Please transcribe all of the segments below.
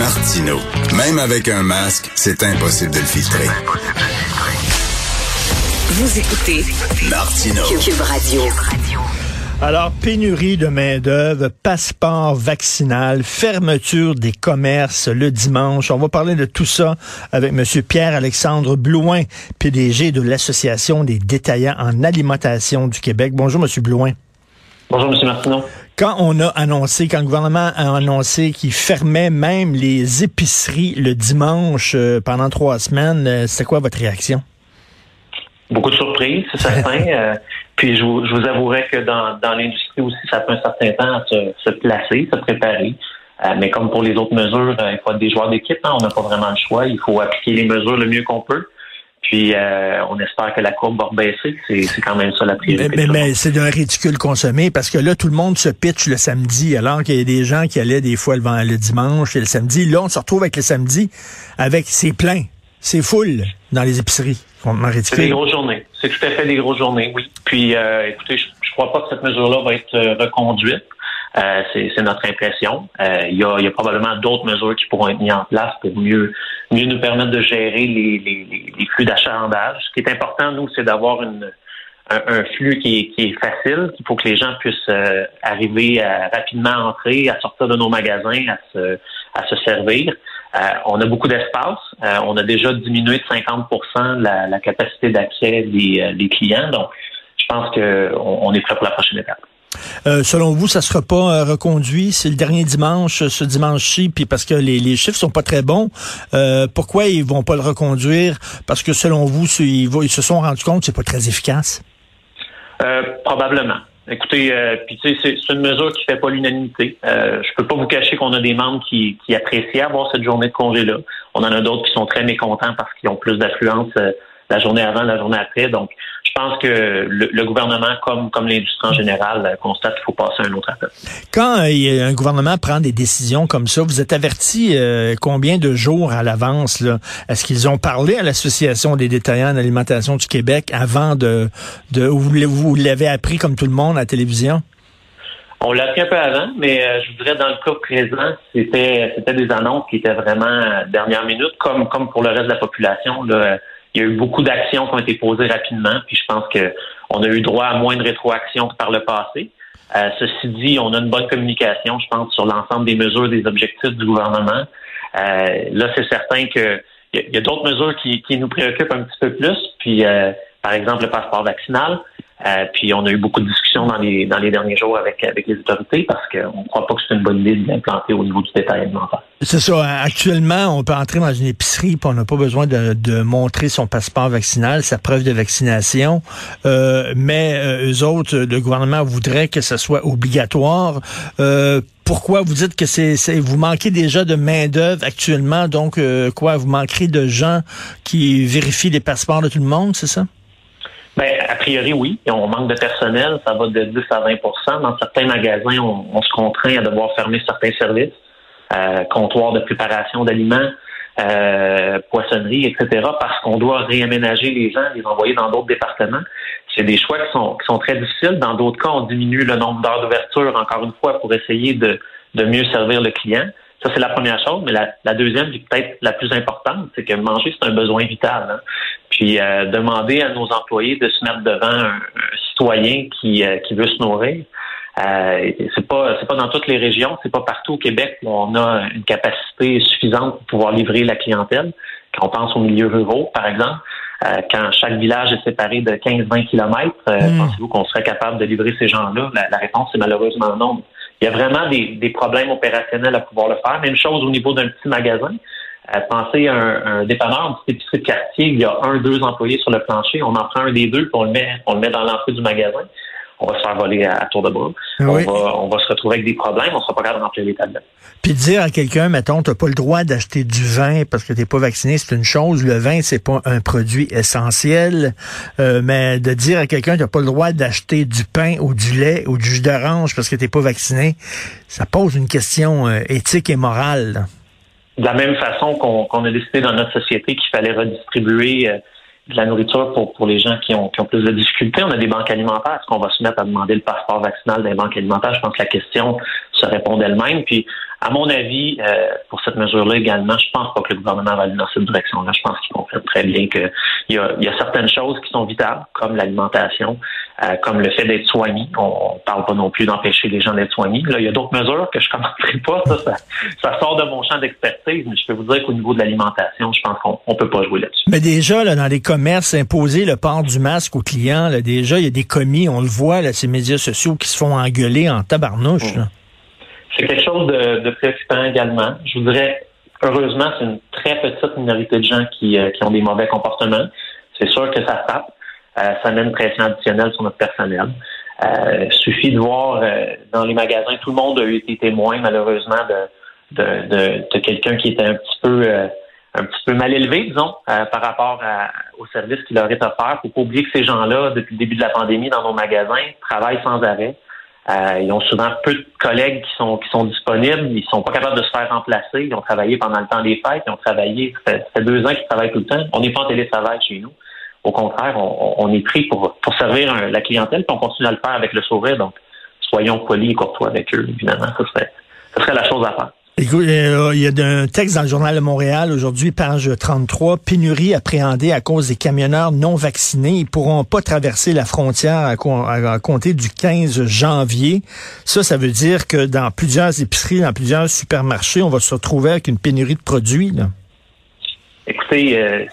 Martino. Même avec un masque, c'est impossible de le filtrer. Vous écoutez Martino. Cube Radio. Alors, pénurie de main-d'œuvre, passeport vaccinal, fermeture des commerces le dimanche. On va parler de tout ça avec M. Pierre-Alexandre Blouin, PDG de l'Association des détaillants en alimentation du Québec. Bonjour, M. Blouin. Bonjour, M. Martineau. Quand on a annoncé, quand le gouvernement a annoncé qu'il fermait même les épiceries le dimanche euh, pendant trois semaines, euh, c'était quoi votre réaction? Beaucoup de surprises, c'est certain. Euh, puis je vous, je vous avouerai que dans, dans l'industrie aussi, ça fait un certain temps à se, se placer, se préparer. mais comme pour les autres mesures, il faut être des joueurs d'équipe. Hein, on n'a pas vraiment le choix. Il faut appliquer les mesures le mieux qu'on peut. Puis euh, on espère que la courbe va baisser. C'est quand même ça la priorité. Mais, mais, c'est d'un ridicule consommé parce que là, tout le monde se pitch le samedi, alors qu'il y a des gens qui allaient des fois le, le dimanche et le samedi. Là, on se retrouve avec le samedi avec c'est plein. C'est full dans les épiceries. C'est des grosses journées. C'est tout à fait des grosses journées, oui. Puis euh, écoutez, je, je crois pas que cette mesure-là va être euh, reconduite. Euh, c'est notre impression. Euh, il, y a, y a, probablement d'autres mesures qui pourront être mises en place pour mieux, mieux nous permettre de gérer les, les, les flux d'achalandage. Ce qui est important, nous, c'est d'avoir une, un, flux qui est, qui est facile, qu'il faut que les gens puissent euh, arriver à rapidement entrer, à sortir de nos magasins, à se, à se servir. on a beaucoup d'espace. on a déjà diminué de 50 la, la capacité d'accès des, des clients. Donc, je pense qu'on on est prêt pour la prochaine étape. Euh, selon vous, ça sera pas euh, reconduit? C'est le dernier dimanche, ce dimanche-ci, puis parce que les, chiffres sont pas très bons. Euh, pourquoi ils vont pas le reconduire? Parce que selon vous, ils, se sont rendus compte que c'est pas très efficace? probablement. Écoutez, puis tu sais, c'est une mesure qui fait pas l'unanimité. Euh, je peux pas vous cacher qu'on a des membres qui, apprécient avoir cette journée de congé-là. On en a d'autres qui sont très mécontents parce qu'ils ont plus d'affluence la journée avant, la journée après. Donc, pense que le, gouvernement, comme, comme l'industrie en général, euh, constate qu'il faut passer à un autre appel. Quand euh, un gouvernement prend des décisions comme ça, vous êtes averti euh, combien de jours à l'avance? Est-ce qu'ils ont parlé à l'Association des détaillants en alimentation du Québec avant de... de vous l'avez appris comme tout le monde à la télévision? On l'a appris un peu avant, mais je voudrais dans le cas présent, c'était c'était des annonces qui étaient vraiment dernière minute, comme comme pour le reste de la population. Là, il y a eu beaucoup d'actions qui ont été posées rapidement, puis je pense qu'on a eu droit à moins de rétroactions que par le passé. Euh, ceci dit, on a une bonne communication, je pense, sur l'ensemble des mesures, des objectifs du gouvernement. Euh, là, c'est certain que il y a, d'autres mesures qui, nous préoccupent un petit peu plus. Puis, euh, par exemple, le passeport vaccinal. Euh, puis on a eu beaucoup de discussions dans les dans les derniers jours avec avec les autorités parce qu'on ne croit pas que c'est une bonne idée de l'implanter au niveau du détail alimentaire. C'est ça. Actuellement, on peut entrer dans une épicerie et on n'a pas besoin de, de, montrer son passeport vaccinal, sa preuve de vaccination. Euh, mais euh, eux autres, le gouvernement voudrait que ce soit obligatoire. Euh, pourquoi vous dites que c'est vous manquez déjà de main d'œuvre actuellement? Donc euh, quoi? Vous manquerez de gens qui vérifient les passeports de tout le monde c'est ça? Ben, a priori, oui. On manque de personnel. Ça va de 10 à 20% Dans certains magasins, on, se contraint à devoir fermer certains services, euh, comptoirs de préparation d'aliments, euh, poissonnerie, etc., parce qu'on doit réaménager les gens, les envoyer dans d'autres départements. C'est des choix qui sont, qui sont très difficiles. Dans d'autres cas, on diminue le nombre d'heures d'ouverture, encore une fois, pour essayer de, de mieux servir le client. Ça, c'est la première chose. Mais la, la deuxième, peut-être la plus importante, c'est que manger, c'est un besoin vital. Hein. Puis euh, demander à nos employés de se mettre devant un, citoyen qui, euh, qui veut se nourrir, euh, c'est pas c'est pas dans toutes les régions, c'est pas partout au Québec où on a une capacité suffisante pour pouvoir livrer la clientèle. Quand on pense aux milieux ruraux, par exemple, euh, quand chaque village est séparé de 15-20 kilomètres, hmm. pensez-vous qu'on serait capable de livrer ces gens-là? La, la réponse est malheureusement non. Il y a vraiment des, des, problèmes opérationnels à pouvoir le faire. Même chose au niveau d'un petit magasin. Euh, pensez à un, un dépanneur, une petite épicerie quartier, il y a un, deux employés sur le plancher, on en prend un des deux, puis on le met, on le met dans l'entrée du magasin. On va se faire voler à, tour de bras. Ah on, va, on va se retrouver avec des problèmes, on sera pas capable de remplir les tablettes. Puis dire à quelqu'un, mettons, t'as pas le droit d'acheter du vin parce que t'es pas vacciné, c'est une chose. Le vin, c'est pas un produit essentiel. Euh, mais de dire à quelqu'un, t'as pas le droit d'acheter du pain ou du lait ou du jus d'orange parce que t'es pas vacciné, ça pose une question euh, éthique et morale. De la même façon qu'on a décidé dans notre société qu'il fallait redistribuer euh, de la nourriture pour, pour les gens qui ont, qui ont plus de difficultés. On a des banques alimentaires. Est-ce qu'on va se mettre à demander le passeport vaccinal des banques alimentaires? Je pense que la question se répond d'elle-même. Puis, à mon avis, euh, pour cette mesure-là également, je pense pas que le gouvernement va aller dans cette direction-là. Je pense qu'ils comprennent très bien qu'il y a, y a certaines choses qui sont vitales, comme l'alimentation, euh, comme le fait d'être soigné. On, ne parle pas non plus d'empêcher les gens d'être soignés. Là, il y a d'autres mesures que je ne commenterai pas. Ça, ça, sort de mon champ d'expertise, mais je peux vous dire qu'au niveau de l'alimentation, je pense qu'on ne peut pas jouer là-dessus. Mais déjà, là, dans les commerces, imposer le port du masque aux clients, là, déjà, il y a des commis, on le voit, là, ces médias sociaux qui se font engueuler en tabarnouche. Mmh. C'est quelque chose de, de, préoccupant également. Je voudrais, heureusement, c'est une très petite minorité de gens qui, euh, qui ont des mauvais comportements. C'est sûr que ça frappe. Euh, ça met une pression additionnelle sur notre personnel. Euh, suffit de voir euh, dans les magasins, tout le monde a été témoin, malheureusement, de, de, de, quelqu'un qui était un petit peu un petit peu mal élevé, disons, par rapport à, au service qui leur est offert. Faut pas oublier que ces gens-là, depuis le début de la pandémie, dans nos magasins, travaillent sans arrêt. ils ont souvent peu de collègues qui sont qui sont disponibles. Ils sont pas capables de se faire remplacer. Ils ont travaillé pendant le temps des fêtes. Ils ont travaillé. Ça fait, deux ans qu'ils travaillent tout le temps. On n'est pas en télétravail chez nous. Au contraire, on, est pris pour, pour servir la clientèle, puis on continue à le faire avec le sourire. Donc, soyons polis et courtois avec eux, évidemment. Ce serait, ce serait la chose à faire. Écoute, euh, il y a un texte dans le Journal de Montréal aujourd'hui, page 33, pénurie appréhendée à cause des camionneurs non vaccinés. Ils pourront pas traverser la frontière à, à, compter du 15 janvier. Ça, ça veut dire que dans plusieurs épiceries, dans plusieurs supermarchés, on va se retrouver avec une pénurie de produits. Là. Écoutez, euh,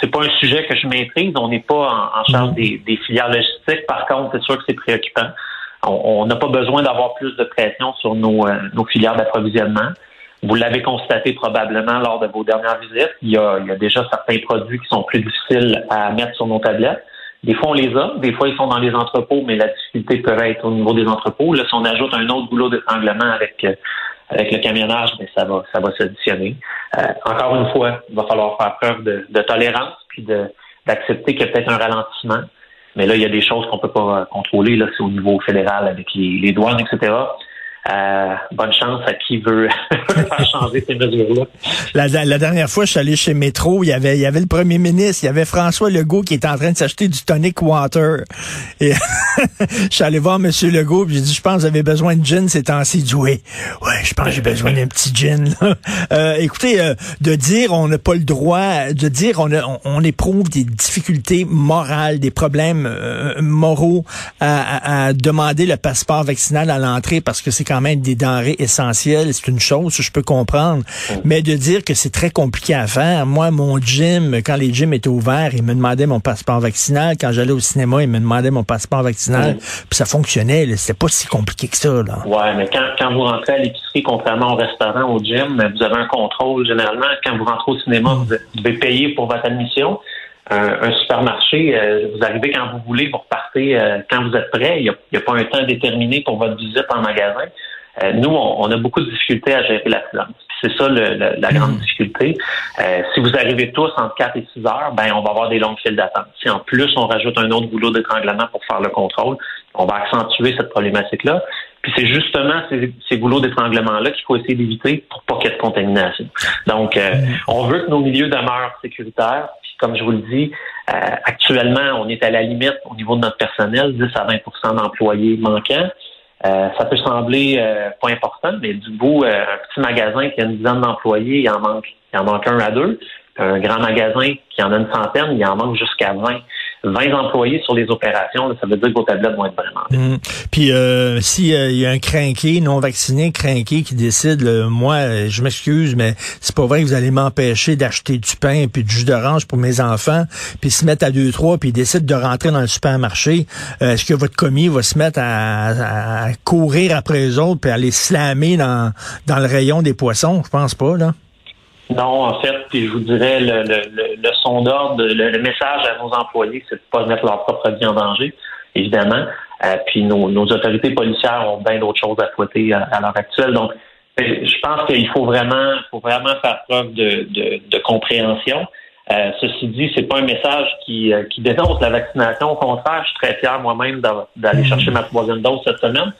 c'est pas un sujet que je maîtrise. On n'est pas en, charge des, filières logistiques. Par contre, c'est sûr que c'est préoccupant. On n'a pas besoin d'avoir plus de pression sur nos, euh, nos filières d'approvisionnement. Vous l'avez constaté probablement lors de vos dernières visites. Il y, a, il y a déjà certains produits qui sont plus difficiles à mettre sur nos tablettes. Des fois, on les a. Des fois, ils sont dans les entrepôts, mais la difficulté peut être au niveau des entrepôts. Là, si on ajoute un autre boulot d'étranglement avec euh, avec le camionnage, mais ça va, ça va s'additionner. Euh, encore une fois, il va falloir faire preuve de, de tolérance puis de, d'accepter qu'il y a peut-être un ralentissement. Mais là, il y a des choses qu'on peut pas contrôler. Là, c'est au niveau fédéral avec les, les douanes, etc. Euh, bonne chance à qui veut faire changer ces mesures-là. La, dernière fois, je suis allé chez Métro, il y avait, il y avait le premier ministre, il y avait François Legault qui était en train de s'acheter du tonic water. Et je suis allé voir M. Legault, puis j'ai dit, je pense que vous besoin de gin ces temps-ci. Il ouais, je pense que j'ai besoin d'un petit gin. Euh, écoutez, euh, de dire on n'a pas le droit, de dire on, on, éprouve des difficultés morales, des problèmes moraux à, à, demander le passeport vaccinal à l'entrée parce que c'est quand même des denrées essentielles, c'est une chose, je peux comprendre. Mais de dire que c'est très compliqué à faire, moi, mon gym, quand les gyms étaient ouverts, ils me demandaient mon passeport vaccinal. Quand j'allais au cinéma, ils me demandaient mon passeport vaccinal. Puis ça fonctionnait, c'était pas si compliqué que ça. Là. Ouais, mais quand, quand vous rentrez à l'épicerie, contrairement au restaurant, au gym, vous avez un contrôle généralement. Quand vous rentrez au cinéma, mm. vous devez payer pour votre admission. Un, supermarché, euh, vous arrivez quand vous voulez, vous repartez euh, quand vous êtes prêt. Il n'y a, a, pas un temps déterminé pour votre visite en magasin. Euh, nous, on, a beaucoup de difficultés à gérer la l'affluence. C'est ça le, la grande hmm. difficulté. Euh, si vous arrivez tous entre 4 et 6 heures, ben on va avoir des longues files d'attente. Si en plus on rajoute un autre boulot d'étranglement pour faire le contrôle, on va accentuer cette problématique-là. Puis c'est justement ces, ces boulots d'étranglement-là qu'il faut essayer d'éviter pour pas qu'il y ait de contamination. Donc, euh, hmm. on veut que nos milieux demeurent sécuritaires. Comme je vous le dis, actuellement, on est à la limite au niveau de notre personnel, 10 à 20% d'employés manquants. Euh, ça peut sembler euh, pas important, mais du bout, euh, un petit magasin qui a une dizaine d'employés, il en manque, il en manque un à deux. Un grand magasin qui en a une centaine, il en manque jusqu'à 20. 20 employés sur les opérations, ça veut dire que vos tablettes vont être vraiment mmh. Puis euh, s'il y a un crinqué, non vacciné, crinqué qui décide, moi, je m'excuse, mais c'est pas vrai que vous allez m'empêcher d'acheter du pain puis du jus d'orange pour mes enfants, puis se mettre à deux trois, puis décide de rentrer dans le supermarché. Euh, est-ce que votre commis va se mettre à, courir après les autres puis aller slammer dans dans le rayon des poissons? Je pense pas là. Non, en fait, puis je vous dirais, le, le, le son d'ordre, le, message à nos employés, c'est de ne pas mettre leur propre vie en danger, évidemment. Euh, puis nos, nos, autorités policières ont bien d'autres choses à souhaiter à, l'heure actuelle. Donc, euh, je pense qu'il faut vraiment, faut vraiment faire preuve de, de, de compréhension. Euh, ceci dit, c'est pas un message qui, euh, qui dénonce la vaccination. Au contraire, je suis très fier moi-même d'aller mm. chercher ma troisième dose cette semaine.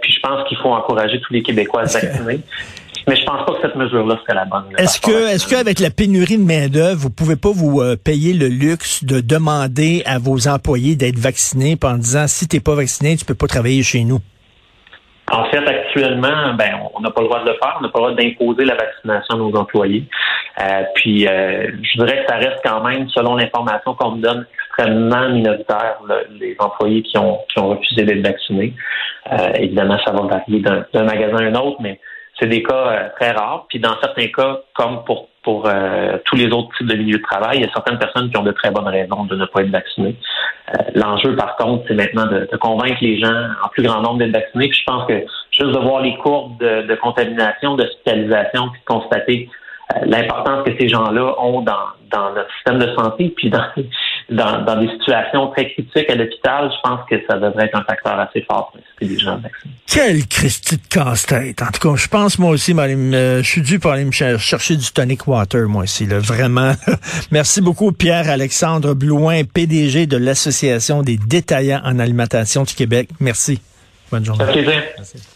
puis je pense qu'il faut encourager tous les Québécois à se vacciner. Mais je pense pas que cette mesure-là serait la bonne. Est-ce que, est-ce qu'avec la pénurie de main d'œuvre, vous pouvez pas vous euh, payer le luxe de demander à vos employés d'être vaccinés en disant si t'es pas vacciné, tu peux pas travailler chez nous? En fait, actuellement, ben, on n'a pas le droit de le faire. On n'a pas le droit d'imposer la vaccination à nos employés. Euh, puis, euh, je dirais que ça reste quand même, selon l'information qu'on me donne, extrêmement minoritaire, les employés qui ont, qui ont refusé d'être vaccinés. Euh, évidemment, ça va varier d'un magasin à un autre, mais c'est des cas très rares. Puis, dans certains cas, comme pour pour tous les autres types de milieux de travail, il y a certaines personnes qui ont de très bonnes raisons de ne pas être vaccinées. L'enjeu, par contre, c'est maintenant de, de, convaincre les gens en plus grand nombre d'être vaccinés. Puis je pense que juste de voir les courbes de, de contamination, d'hospitalisation, puis de constater euh, l'importance que ces gens-là ont dans, dans notre système de santé, puis dans, dans, dans des situations très critiques à l'hôpital, je pense que ça devrait être un facteur assez fort pour inciter les gens vaccinés. Quel Christy de casse-tête. En tout cas, je pense moi aussi, je suis dû pour aller me chercher du tonic water, moi aussi, là, vraiment. Merci beaucoup, Pierre-Alexandre Blouin, PDG de l'Association des détaillants en alimentation du Québec. Merci. Bonne journée. Ça fait plaisir. Merci.